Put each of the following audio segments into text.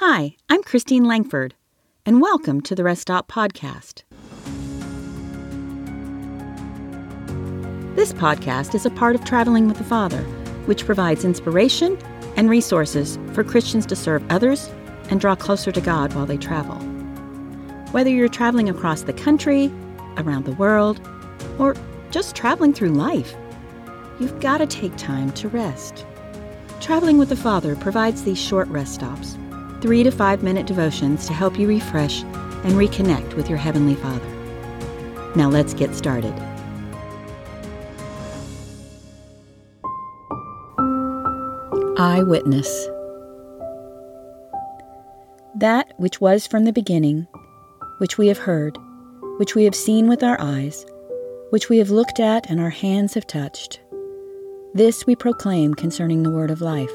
Hi, I'm Christine Langford, and welcome to the Rest Stop Podcast. This podcast is a part of Traveling with the Father, which provides inspiration and resources for Christians to serve others and draw closer to God while they travel. Whether you're traveling across the country, around the world, or just traveling through life, you've got to take time to rest. Traveling with the Father provides these short rest stops, three to five minute devotions to help you refresh and reconnect with your Heavenly Father. Now let's get started. Eyewitness. That which was from the beginning, which we have heard, which we have seen with our eyes, which we have looked at and our hands have touched. This we proclaim concerning the word of life.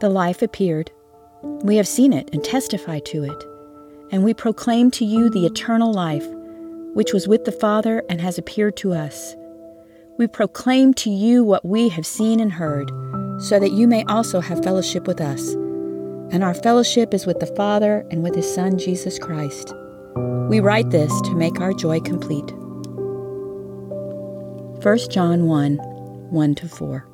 The life appeared. We have seen it and testify to it. And we proclaim to you the eternal life, which was with the Father and has appeared to us. We proclaim to you what we have seen and heard, so that you may also have fellowship with us. And our fellowship is with the Father and with His Son, Jesus Christ. We write this to make our joy complete. 1 John 1 1 to 4.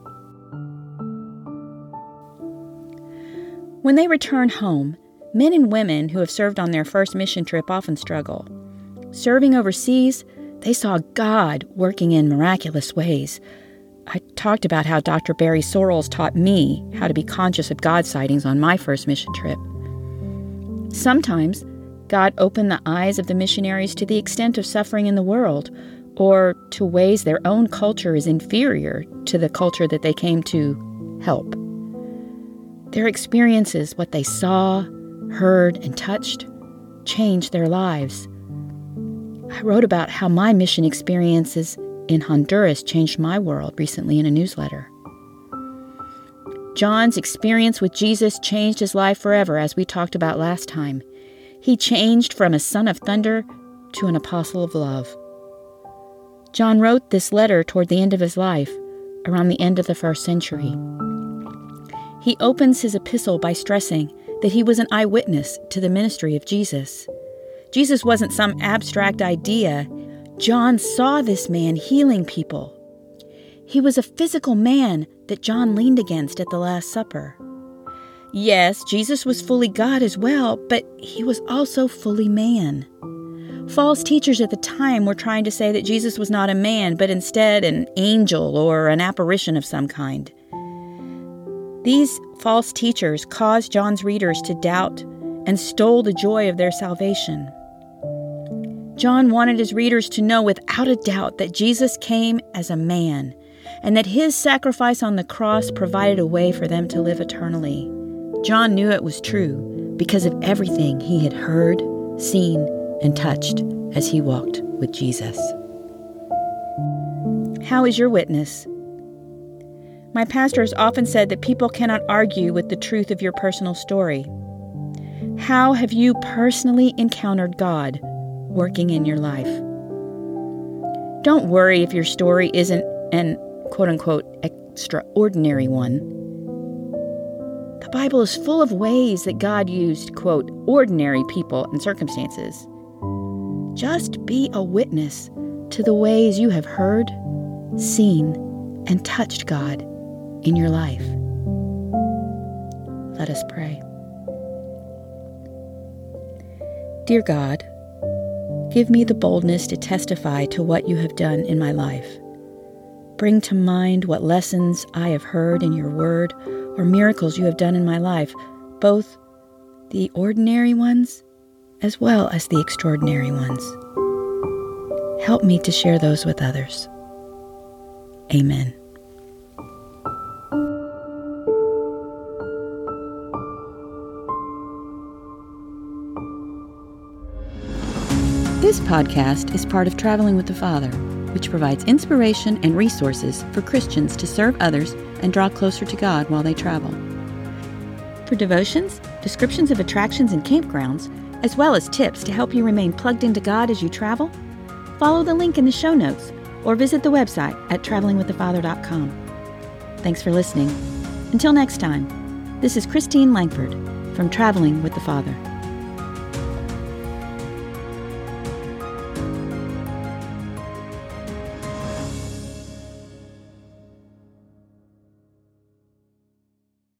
When they return home, men and women who have served on their first mission trip often struggle. Serving overseas, they saw God working in miraculous ways. I talked about how Dr. Barry Sorrells taught me how to be conscious of God sightings on my first mission trip. Sometimes, God opened the eyes of the missionaries to the extent of suffering in the world or to ways their own culture is inferior to the culture that they came to help. Their experiences, what they saw, heard, and touched, changed their lives. I wrote about how my mission experiences in Honduras changed my world recently in a newsletter. John's experience with Jesus changed his life forever, as we talked about last time. He changed from a son of thunder to an apostle of love. John wrote this letter toward the end of his life, around the end of the first century. He opens his epistle by stressing that he was an eyewitness to the ministry of Jesus. Jesus wasn't some abstract idea. John saw this man healing people. He was a physical man that John leaned against at the Last Supper. Yes, Jesus was fully God as well, but he was also fully man. False teachers at the time were trying to say that Jesus was not a man, but instead an angel or an apparition of some kind. These false teachers caused John's readers to doubt and stole the joy of their salvation. John wanted his readers to know without a doubt that Jesus came as a man and that his sacrifice on the cross provided a way for them to live eternally. John knew it was true because of everything he had heard, seen, and touched as he walked with Jesus. How is your witness? My pastor has often said that people cannot argue with the truth of your personal story. How have you personally encountered God working in your life? Don't worry if your story isn't an quote unquote extraordinary one. The Bible is full of ways that God used, quote, ordinary people and circumstances just be a witness to the ways you have heard, seen, and touched God in your life. Let us pray. Dear God, give me the boldness to testify to what you have done in my life. Bring to mind what lessons I have heard in your word or miracles you have done in my life, both the ordinary ones as well as the extraordinary ones. Help me to share those with others. Amen. This podcast is part of Traveling with the Father, which provides inspiration and resources for Christians to serve others and draw closer to God while they travel. For devotions, descriptions of attractions and campgrounds, as well as tips to help you remain plugged into God as you travel, follow the link in the show notes or visit the website at travelingwiththefather.com. Thanks for listening. Until next time, this is Christine Langford from Traveling with the Father.